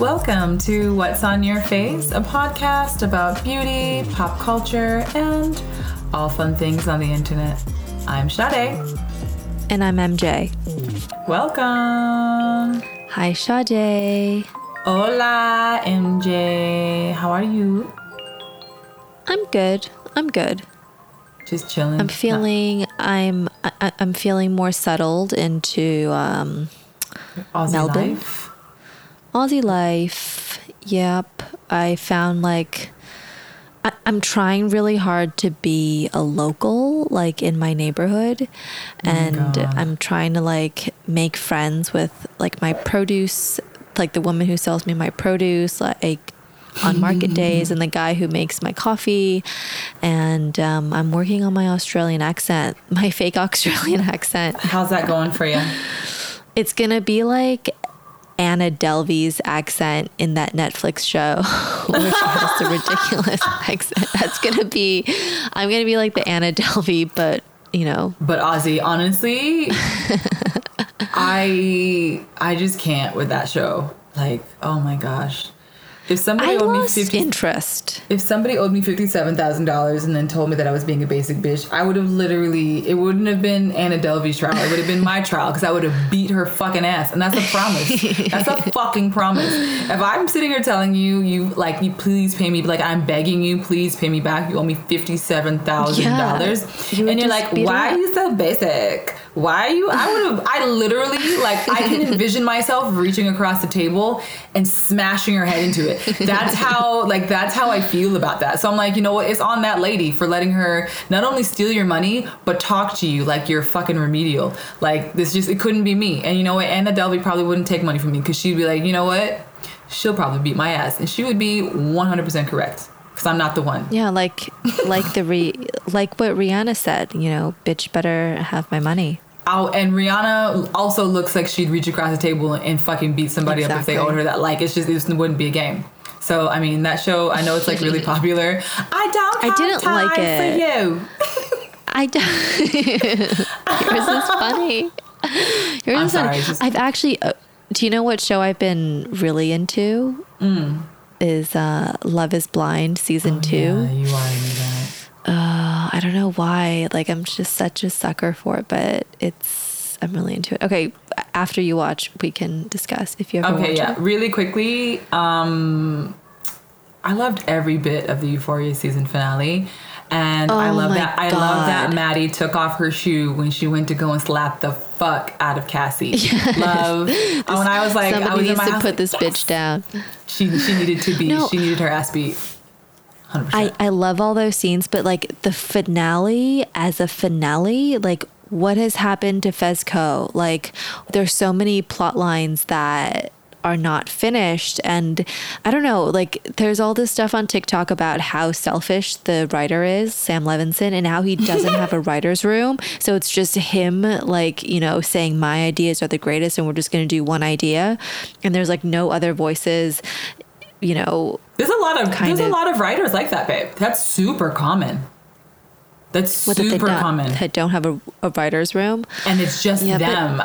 Welcome to What's on Your Face, a podcast about beauty, pop culture, and all fun things on the internet. I'm Sade. And I'm MJ. Welcome. Hi, Sade. Hola, MJ. How are you? I'm good. I'm good. Just chilling. I'm feeling I'm I, I'm feeling more settled into um, Aussie Melbourne. life. Aussie life. Yep. I found like I, I'm trying really hard to be a local, like in my neighborhood, and God. I'm trying to like make friends with like my produce, like the woman who sells me my produce, like on market days, and the guy who makes my coffee, and um, I'm working on my Australian accent, my fake Australian accent. How's that going for you? It's gonna be like Anna Delvey's accent in that Netflix show, where she has the ridiculous accent. That's gonna be. I'm gonna be like the Anna Delvey, but you know, But Aussie, honestly, I I just can't with that show. Like, oh my gosh. If somebody I owed me fifty interest. if somebody owed me fifty seven thousand dollars and then told me that I was being a basic bitch, I would have literally it wouldn't have been Anna Delvey's trial. It would have been my trial because I would have beat her fucking ass. And that's a promise. that's a fucking promise. If I'm sitting here telling you you like you please pay me like I'm begging you, please pay me back. You owe me fifty seven thousand dollars. And you're like, why are you so basic? Why are you? I would have. I literally like. I can envision myself reaching across the table and smashing her head into it. That's how. Like that's how I feel about that. So I'm like, you know what? It's on that lady for letting her not only steal your money but talk to you like you're fucking remedial. Like this just it couldn't be me. And you know what? Anna Delvey probably wouldn't take money from me because she'd be like, you know what? She'll probably beat my ass, and she would be 100% correct because I'm not the one. Yeah, like like the re, like what Rihanna said. You know, bitch better have my money. Oh, and Rihanna also looks like she'd reach across the table and fucking beat somebody up if they owed her that. Like, it's just, it wouldn't be a game. So, I mean, that show, I know it's like really popular. I don't I have didn't time like it. for you. I don't. Yours is funny. Yours I'm is sorry, funny. I've actually. Uh, do you know what show I've been really into? Mm. Is uh, Love Is Blind season two. Yeah, you are into that. Uh, I don't know why. Like I'm just such a sucker for it, but it's I'm really into it. Okay, after you watch, we can discuss if you ever Okay, yeah. it. Really quickly, um, I loved every bit of the Euphoria season finale. And I Oh love my that. I love that Maddie took off her shoe when she went to go and slap the fuck out of Cassie. Love. when I was like, I Somebody was in needs to house, put this yes. bitch down. She she needed to be. No. She needed her ass beat. Hundred I. I love all those scenes, but like the finale as a finale, like what has happened to Fezco? Like there's so many plot lines that are not finished and I don't know, like there's all this stuff on TikTok about how selfish the writer is, Sam Levinson, and how he doesn't have a writer's room. So it's just him like, you know, saying my ideas are the greatest and we're just gonna do one idea. And there's like no other voices, you know, There's a lot of kind there's a lot of writers like that, babe. That's super common. That's what that super don't, common, that don't have a, a writer's room. and it's just Yeah, them.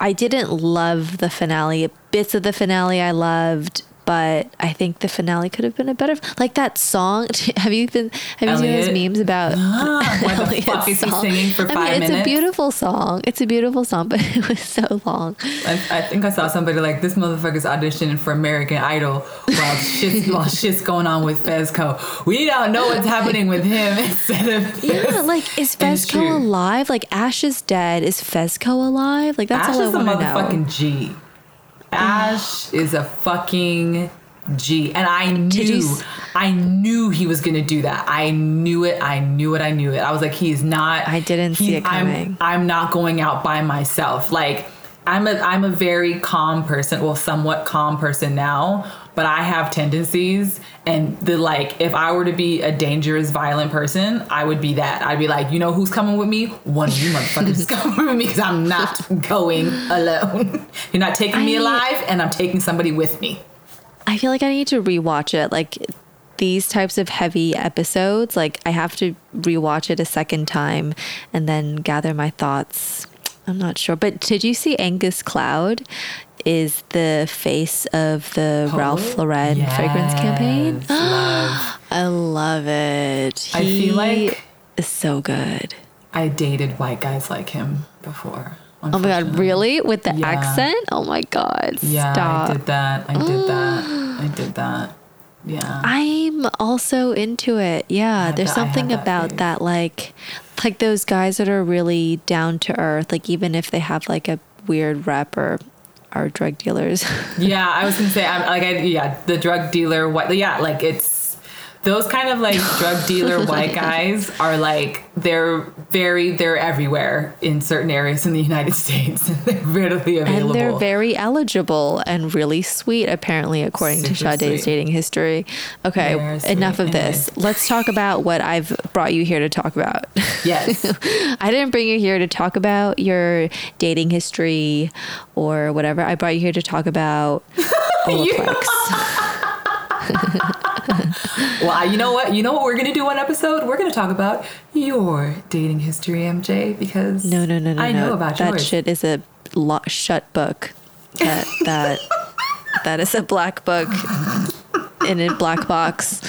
I didn't love the finale. Bits of the finale I loved, but I think the finale could have been a better. Like that song. Have you been? Have you seen Elliot? those memes about? Ah, what the fuck is he singing for I mean, it's minutes? a beautiful song. It's a beautiful song, but it was so long. I, I think I saw somebody like this motherfucker's auditioning for American Idol while shit's while shit's going on with Fezco. We don't know what's happening with him instead of Yeah, like is Fezco alive? Like Ash is dead. Is Fezco alive? Like that's Ash all I is a want to motherfucking know. G. Ash is a fucking G. And I knew, I knew he was gonna do that. I knew it. I knew it. I knew it. I was like, he's not. I didn't see it I'm- coming. I'm, not going out by myself. Like, I'm a, I'm a very calm person. Well, somewhat calm person now. But I have tendencies, and the like. If I were to be a dangerous, violent person, I would be that. I'd be like, you know, who's coming with me? One of you motherfuckers is coming with me because I'm not going alone. You're not taking me alive, and I'm taking somebody with me. I feel like I need to rewatch it. Like these types of heavy episodes, like I have to rewatch it a second time and then gather my thoughts. I'm not sure. But did you see Angus Cloud is the face of the Ralph Lauren fragrance campaign. Love. I love it. I feel like- is so good. I dated white guys like him before. Oh my god, really? With the Yeah. accent? Oh my god. Yeah, Stop. I did that. I did that. I did that. Yeah. I'm also into it. Yeah, there's that- something that about phase. that like like those guys that are really down to earth, like even if they have like a weird rep or are drug dealers. yeah, I was gonna say, I'm like, I, yeah, the drug dealer, white, yeah, like it's those kind of like drug dealer white guys are like they're very they're everywhere in certain areas in the United States. they're readily available. and they're very eligible and really sweet, apparently, according to Super Sade's sweet. dating history. Okay, enough of this. Let's talk about what I've brought you here to talk about. yes. I didn't bring you here to talk about your dating history or whatever. I brought you here to talk about Olaplex. Well, you know what? You know what we're gonna do one episode? We're gonna talk about your dating history, MJ, because No, no, no, no. I no. about that yours. shit is a lo- shut book. That that that is a black book in a black box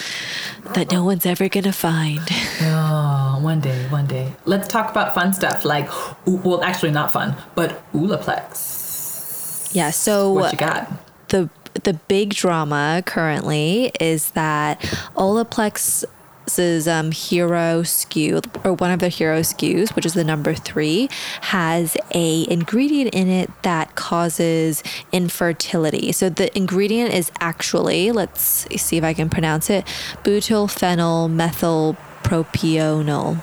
that no one's ever gonna find. Oh, one day, one day. Let's talk about fun stuff like, well, actually not fun, but Olaplex. Yeah. So What you got? the the big drama currently is that Olaplex's um, hero SKU or one of the hero SKUs, which is the number three, has a ingredient in it that causes infertility. So the ingredient is actually let's see if I can pronounce it: butylphenyl methyl propionol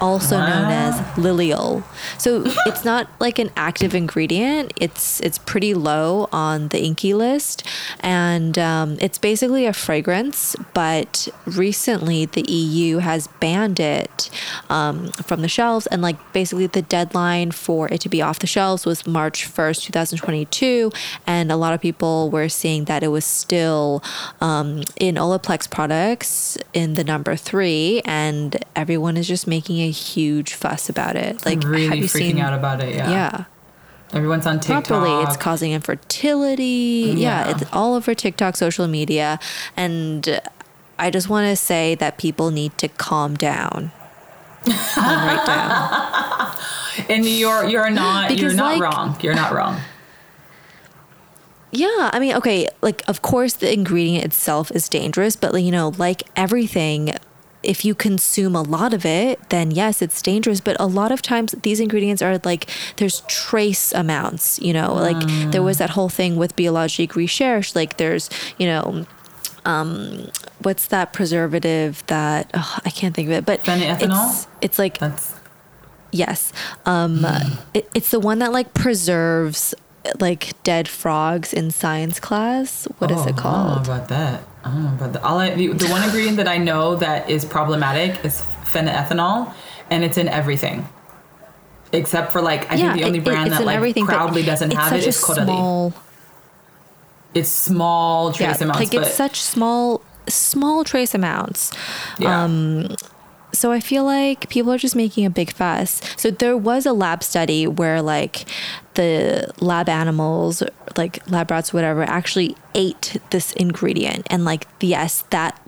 also known as Lilial. So it's not like an active ingredient. It's it's pretty low on the INCI list, and um, it's basically a fragrance. But recently, the EU has banned it um, from the shelves, and like basically the deadline for it to be off the shelves was March first, two thousand twenty-two, and a lot of people were seeing that it was still um, in Olaplex products in the number three, and everyone is just making a huge fuss about it. Like, really have you freaking seen? out about it. Yeah. yeah, Everyone's on TikTok. properly, it's causing infertility. Yeah. Yeah. it's all over TikTok, social media, and I just want to say that people need to calm down. calm right down. and you're you're not you're not like- wrong. You're not wrong. Yeah, I mean, okay, like of course the ingredient itself is dangerous, but like, you know, like everything, if you consume a lot of it, then yes, it's dangerous. But a lot of times these ingredients are like there's trace amounts, you know, like there was that whole thing with Biologique Recherche, like there's, you know, um, what's that preservative that oh, I can't think of it, but it's it's like That's Yes. Um, it, it's the one that like preserves like dead frogs in science class. What is oh, it I don't know called? about that. Know about that. All I, the, the one ingredient that I know that is problematic is phenethanol, and it's in everything. Except for like, I think the only it- brand that like proudly doesn't have it is Caudalie. small, It's small yeah, trace amounts, like but it's such small, small trace amounts. yeah. um, So I feel like people are just making a big fuss. So there was a lab study where like the lab animals, like lab rats, whatever, actually ate this ingredient, and like yes, that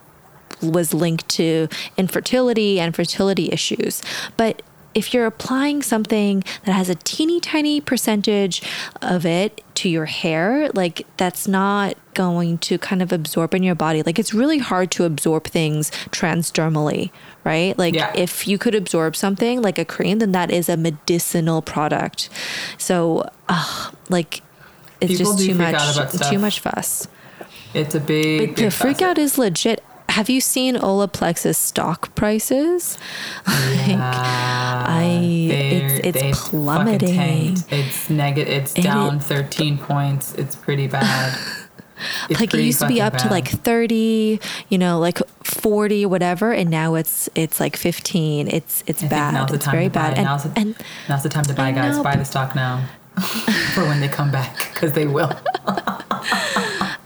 was linked to infertility and fertility issues. But if you're applying something that has a teeny tiny percentage of it to your hair, like that's not going to kind of absorb in your body. Like it's really hard to absorb things transdermally, right? Like Yeah. if you could absorb something like a cream, then that is a medicinal product. So, uh, like it's People just too much, too much fuss. it's a big, But the freak out is legit. Have you seen Olaplex's stock prices? Yeah, I- it's- it's plummeting. It's negative. It's And down it- 13 points. It's pretty bad. It's like it used to be up to like 30, you know, like 40 whatever and now it's it's like 15. It's it's I bad. now's the It's time very to buy. bad. And, now's, the, and now's the time to buy, guys. know, buy the stock now for when they come back because they will.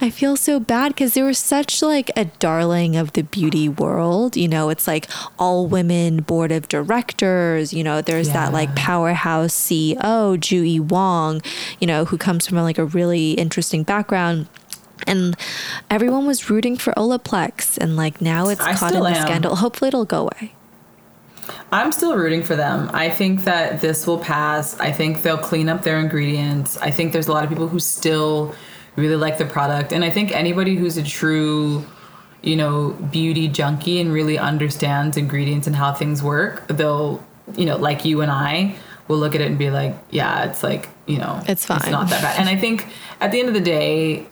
I feel so bad because they were such like a darling of the beauty world. You know, it's like all women board of directors. You know, there's that like powerhouse CEO, JuE Wong, you know, who comes from like a really interesting background. And everyone was rooting for Olaplex, and like now it's I caught in the scandal. Hopefully, it'll go away. I'm still rooting for them. I think that this will pass. I think they'll clean up their ingredients. I think there's a lot of people who still really like the product. And I think anybody who's a true, you know, beauty junkie and really understands ingredients and how things work, they'll, you know, like you and I will look at it and be like, yeah, it's like, you know, It's fine. It's not that bad. And I think at the end of the day,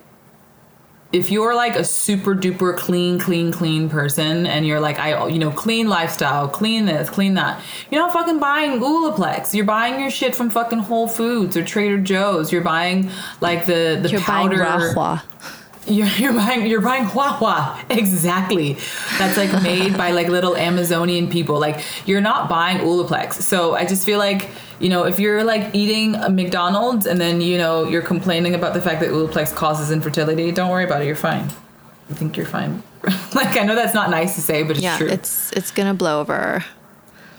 if you're like a super duper clean, clean, clean person and you're like, I, you know, clean lifestyle, clean this, clean that, you're not fucking buying Olaplex. You're buying your shit from fucking Whole Foods or Trader Joe's. You're buying like the, the You're powder. buying Rahua. You're, you're buying you're buying Hua Hua exactly. That's like made by like little Amazonian people. Like you're not buying Olaplex. So I just feel like you know if you're like eating a McDonald's and then you know you're complaining about the fact that Olaplex causes infertility, don't worry about it. You're fine. I think you're fine. like I know that's not nice to say, but it's Yeah, true. it's it's gonna blow over.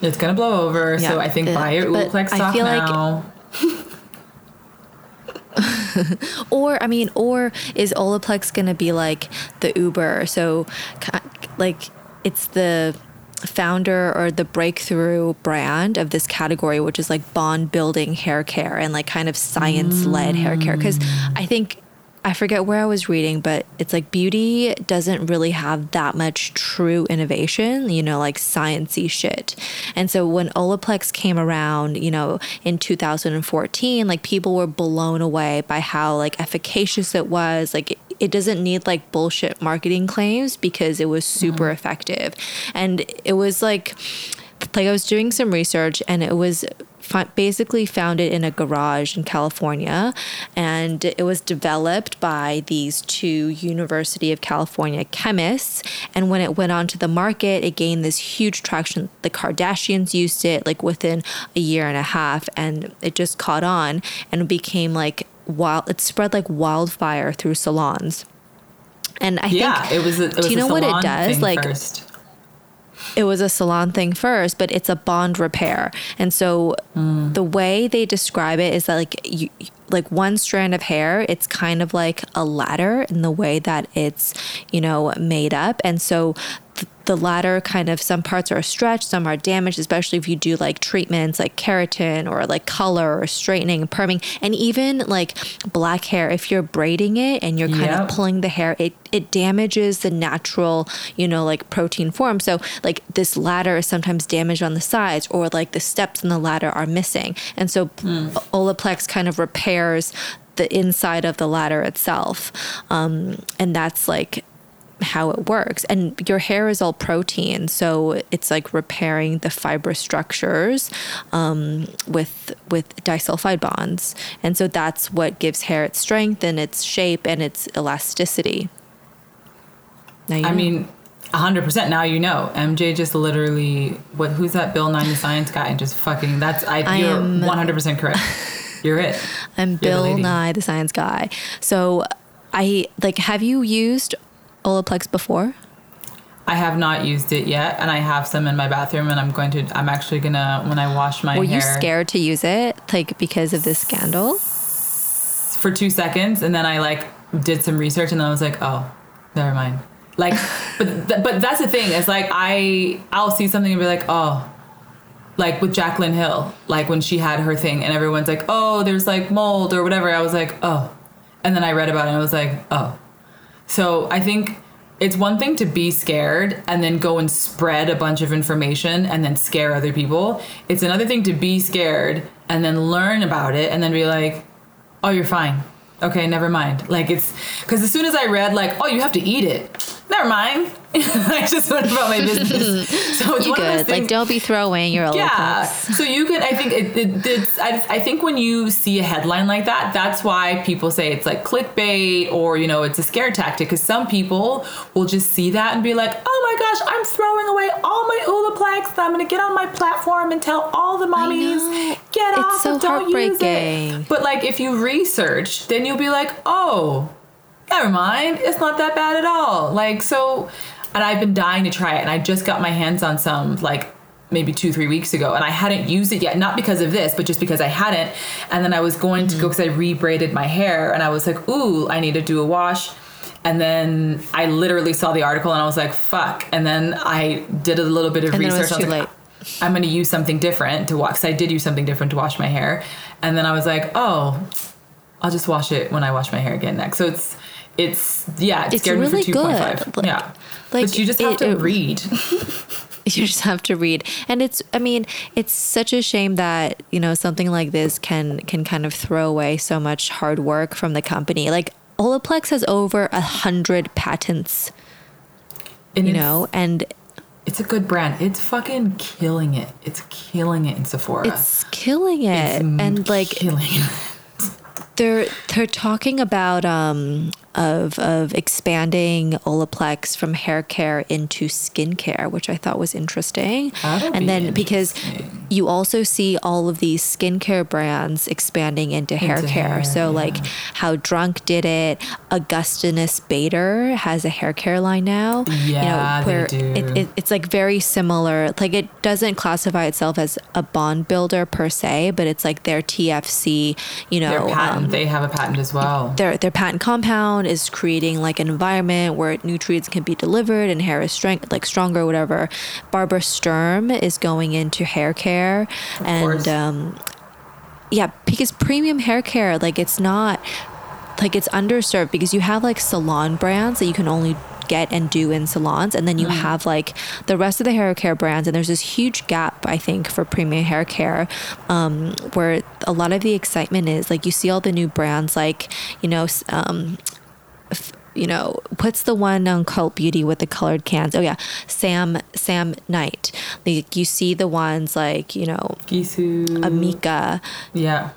It's gonna blow over. Yeah, so I think it- buy your Olaplex I stock feel like- now. Or I mean, or is Olaplex gonna be like the Uber? So, like, it's the founder or the breakthrough brand of this category, which is like bond building hair care and like kind of science led hair care. Because mm. I think I forget where I was reading, but it's like beauty doesn't really have that much true innovation, you know, like sciencey shit. And so when Olaplex came around, you know, in 2014, like people were blown away by how like efficacious it was. Like it, it doesn't need like bullshit marketing claims because it was super mm-hmm. effective. And it was like like I was doing some research and it was basically founded in a garage in California and it was developed by these two University of California chemists and when it went onto the market it gained this huge traction the Kardashians used it like within a year and a half and it just caught on and became like wild it spread like wildfire through salons and I Yeah, think it was. A, it was do you know what it does? Like first. It was a salon thing first, but it's a bond repair. And so mm. the way they describe it is that like you like one strand of hair, it's kind of like a ladder in the way that it's, you know, made up. And so th- the ladder kind of some parts are stretched, some are damaged, especially if you do like treatments like keratin or like color or straightening, and perming, and even like black hair. If you're braiding it and you're kind Yep. of pulling the hair, it it damages the natural, you know, like protein form. So like this ladder is sometimes damaged on the sides, or like the steps in the ladder are missing, and so Olaplex kind of repairs the inside of the ladder itself, um, and that's like how it works and your hair is all protein so it's like repairing the fibrous structures um, with with disulfide bonds and so that's what gives hair its strength and its shape and its elasticity now you I know. mean, hundred percent. Now you know. MJ just literally what? Who's that? Bill Nye the Science Guy? And just fucking. That's I. I you're am- one hundred percent correct. You're it. i'm the bill lady. nye the science guy so i like have you used olaplex before I have not used it yet, and I have some in my bathroom, and I'm going to. I'm actually gonna when I wash my were hair you scared to use it like because of this scandal for two seconds, and then I like did some research, and then I was like, oh, never mind. Like, but th- but that's the thing. It's like I I'll see something and be like, oh. Like with Jaclyn Hill, like when she had her thing, and everyone's like, "Oh, there's like mold or whatever." I was like, "Oh," and then I read about it, and I was like, "Oh." So I think it's one thing to be scared and then go and spread a bunch of information and then scare other people. It's another thing to be scared and then learn about it and then be like, oh, you're fine. Okay, never mind. Like it's because as soon as I read like, oh, you have to eat it. Never mind. I just went about my business. So it's you one of those good like don't be throwing your olaplex yeah. So you can, I think it, it, it's, I, I think when you see a headline like that, that's why people say it's like clickbait or, you know, it's a scare tactic. Cause some people will just see that and be like, oh my gosh, I'm throwing away all my Olaplex. I'm going to get on my platform and tell all the mommies, get It's off so don't use heartbreaking. it. But like if you research, then you'll be like, oh, never mind, it's not that bad at all. Like so, and I've been dying to try it, and I just got my hands on some like maybe two three weeks ago and i hadn't used it yet not because of this but just because i hadn't and then i was going to go mm-hmm. because i rebraided my hair and i was like ooh i need to do a wash and then I literally saw the article and I was like, fuck. And then I did a little bit of And then it research. was too late. I'm going to use something different to wash. Cause I did use something different to wash my hair. And then I was like, oh, I'll just wash it when I wash my hair again next. So it's, it's, yeah, it It's scared really me for 2.5. good. Like- yeah. like, but you just have it- to it- read. you just have to read and it's i mean it's such a shame that you know something like this can can kind of throw away so much hard work from the company like olaplex has over a hundred patents And you know and it's a good brand. It's fucking killing it. It's killing it in Sephora. it's killing it It's and like killing it. they're they're talking about um of of expanding Olaplex from hair care into skincare, which I thought was interesting. That'll and be then because you also see all of these skincare brands expanding into, hair care. hair, so yeah. like how Drunk did it, Augustinus Bader has a hair care line now. Yeah, they where do. It, it, it's like very similar. Like it doesn't classify itself as a bond builder per se, but it's like their TFC, you know, Their patent, um, they have a patent as well. their their patent compound is creating like an environment where nutrients can be delivered and hair is strength like stronger whatever barbara sturm is going into hair care and course. um yeah because premium hair care like it's not like it's underserved because you have like salon brands that you can only get and do in salons and then you have like the rest of the hair care brands and there's this huge gap i think for premium hair care um, where a lot of the excitement is like you see all the new brands like you know um, you know what's the one on cult beauty with the colored cans oh yeah sam Sam McKnight like you see the ones like you know Gisou. amika Yeah.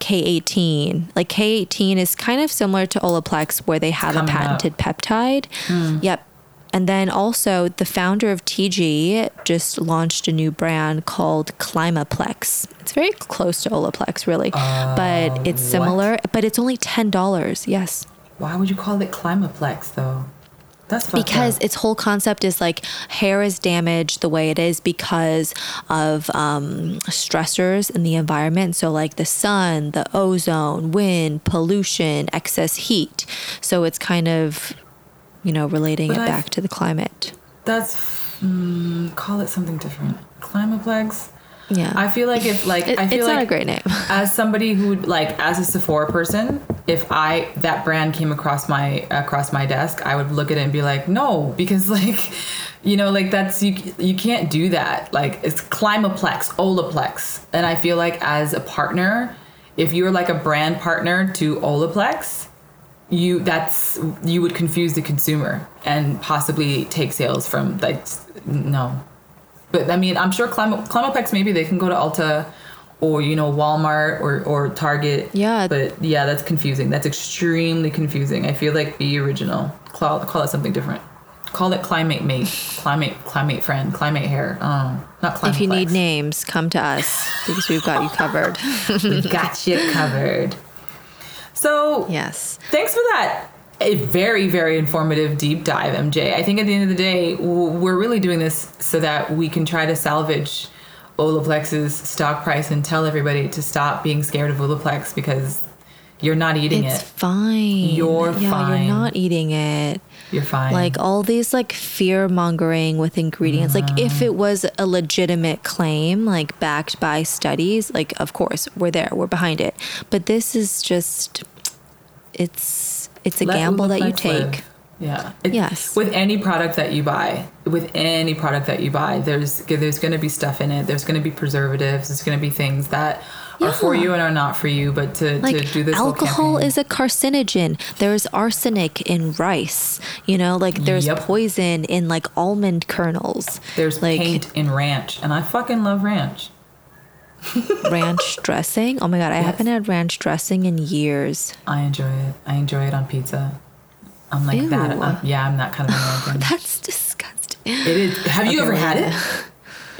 K18. Like K18 is kind of similar to Olaplex where they have a Coming up. patented peptide. Hmm. Yep. And then also the founder of TG just launched a new brand called Climaplex. It's very close to Olaplex really, but uh, it's what? similar, but it's only $10. Yes. Why would you call it Climaplex though? That's because up. its whole concept is like hair is damaged the way it is because of um, stressors in the environment. So, like the sun, the ozone, wind, pollution, excess heat. So, it's kind of, you know, relating But it I- back to the climate. that's mm, call it something different. Climaplex. Yeah. I feel like if like It- I feel it's like not a great name. as somebody who like as a Sephora person, if I that brand came across my across my desk, I would look at it and be like, no, because like, you know, like that's you you can't do that. Like it's Climaplex, Olaplex, and I feel like as a partner, if you're like a brand partner to Olaplex, you that's you would confuse the consumer and possibly take sales from like no but I mean, I'm sure Clima- Climaplex maybe they can go to Ulta or you know Walmart or or Target. Yeah. But yeah, that's confusing. That's extremely confusing. I feel like be original. Call call it something different. Call it climate mate, climate climate friend, climate hair. Um, not climate. if you need names, come to us because we've got you covered. we got you covered. So yes. Thanks for that. A very, very informative deep dive, MJ. I think at the end of the day, we're really doing this so that we can try to salvage Olaplex's stock price and tell everybody to stop being scared of Olaplex because you're not eating It's it. It's fine. You're yeah, fine. you're not eating it. You're fine. like all these like fear mongering with ingredients like if it was a legitimate claim like backed by studies like of course we're there we're behind it but this is just it's it's a Let gamble that you take live. Yeah. It- Yes. With any product that you buy, with any product that you buy, there's there's going to be stuff in it. There's going to be preservatives. There's going to be things that are for you and are not for you. But to, like to do this alcohol is a carcinogen there's arsenic in rice you know like there's Yep. poison in like almond kernels There's like paint in ranch, and I fucking love ranch. Ranch dressing oh my god i Yes. haven't had ranch dressing in years I enjoy it. I enjoy it on pizza. I'm like that. I'm- yeah, I'm that kind of American. that's disgusting it is. Have you Okay, ever had it?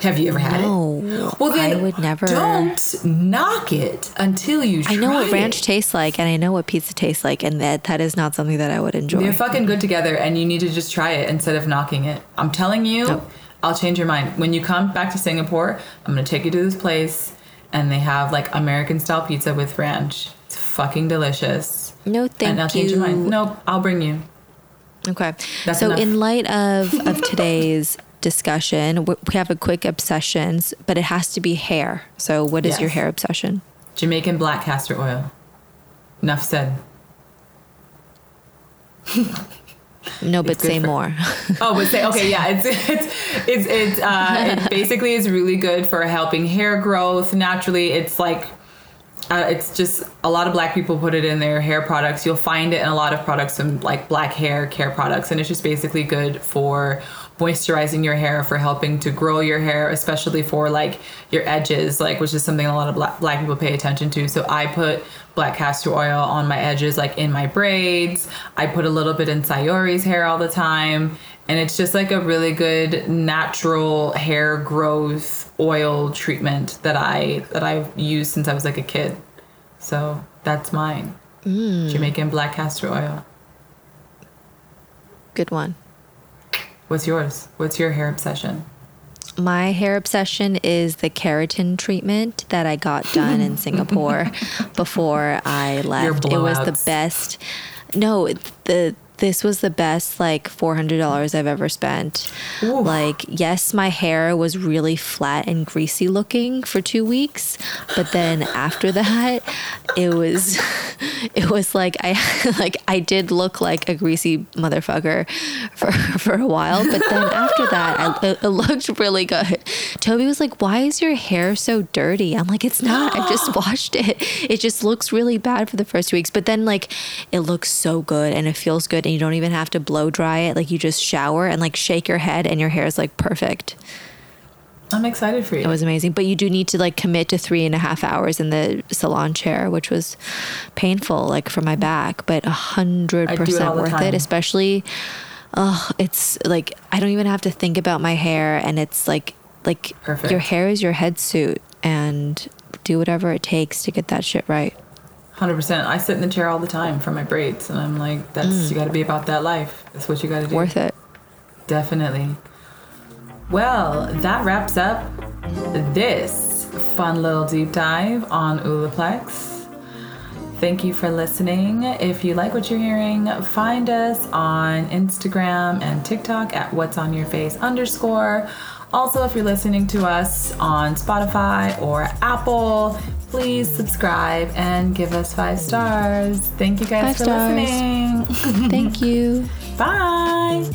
Have you ever had No, it? Well, then I would never. Don't knock it until you. I know what ranch it. tastes like, and I know what pizza tastes like, and that that is not something that I would enjoy. They're fucking good together, and you need to just try it instead of knocking it. I'm telling you, Nope. I'll change your mind. When you come back to Singapore, I'm gonna take you to this place, and they have like American style pizza with ranch. It's fucking delicious. no, thank and I'll change you. your mind. Nope, I'll bring you. Okay. That's so, enough. in light of of today's discussion, we we have a quick obsessions, but it has to be hair. So, what is your hair obsession? Jamaican black castor oil. Enough said. No, but say for- more. Oh, but say okay, yeah. It's it's it's it's uh, it basically is really good for helping hair growth naturally. It's like uh, it's just a lot of black people put it in their hair products. You'll find it in a lot of products, some like black hair care products, and it's just basically good for moisturizing your hair, for helping to grow your hair, especially for like your edges, like which is something a lot of black, black people pay attention to. So I put black castor oil on my edges, like in my braids. I put a little bit in Sayori's hair all the time. And it's just like a really good natural hair growth oil treatment that I that I've used since I was like a kid. So that's mine. Mm. Jamaican black castor oil. Good one. What's yours? What's your hair obsession? My hair obsession is the keratin treatment that I got done in Singapore before I left. It was the best. No, the this was the best like $400 I've ever spent. Oof. Like, yes, my hair was really flat and greasy looking for 2 weeks, but then after that, it was it was like I like I did look like a greasy motherfucker for for a while, but then after that, I, it looked really good. Toby was like, "Why is your hair so dirty?" I'm like, "It's not. I just washed it. It just looks really bad for the first two weeks, but then like it looks so good and it feels good, and you don't even have to blow dry it. Like you just shower and like shake your head, and your hair is like perfect." I'm excited for you. It was amazing, but you do need to like commit to three and a half hours in the salon chair, which was painful, like for my back, but a hundred I do it all percent worth it. Especially, oh, it's like I don't even have to think about my hair, and it's like like Perfect. your hair is your head suit, and do whatever it takes to get that shit right. Hundred percent. I sit in the chair all the time for my braids, and I'm like, that's mm. you got to be about that life. That's what you got to do. Worth it. Definitely. Well, that wraps up this fun little deep dive on Olaplex. Thank you for listening. If you like what you're hearing, find us on Instagram and TikTok at what's on your face underscore. Also, if you're listening to us on Spotify or Apple, please subscribe and give us five stars. Thank you guys Five for stars. listening. Thank you. Bye.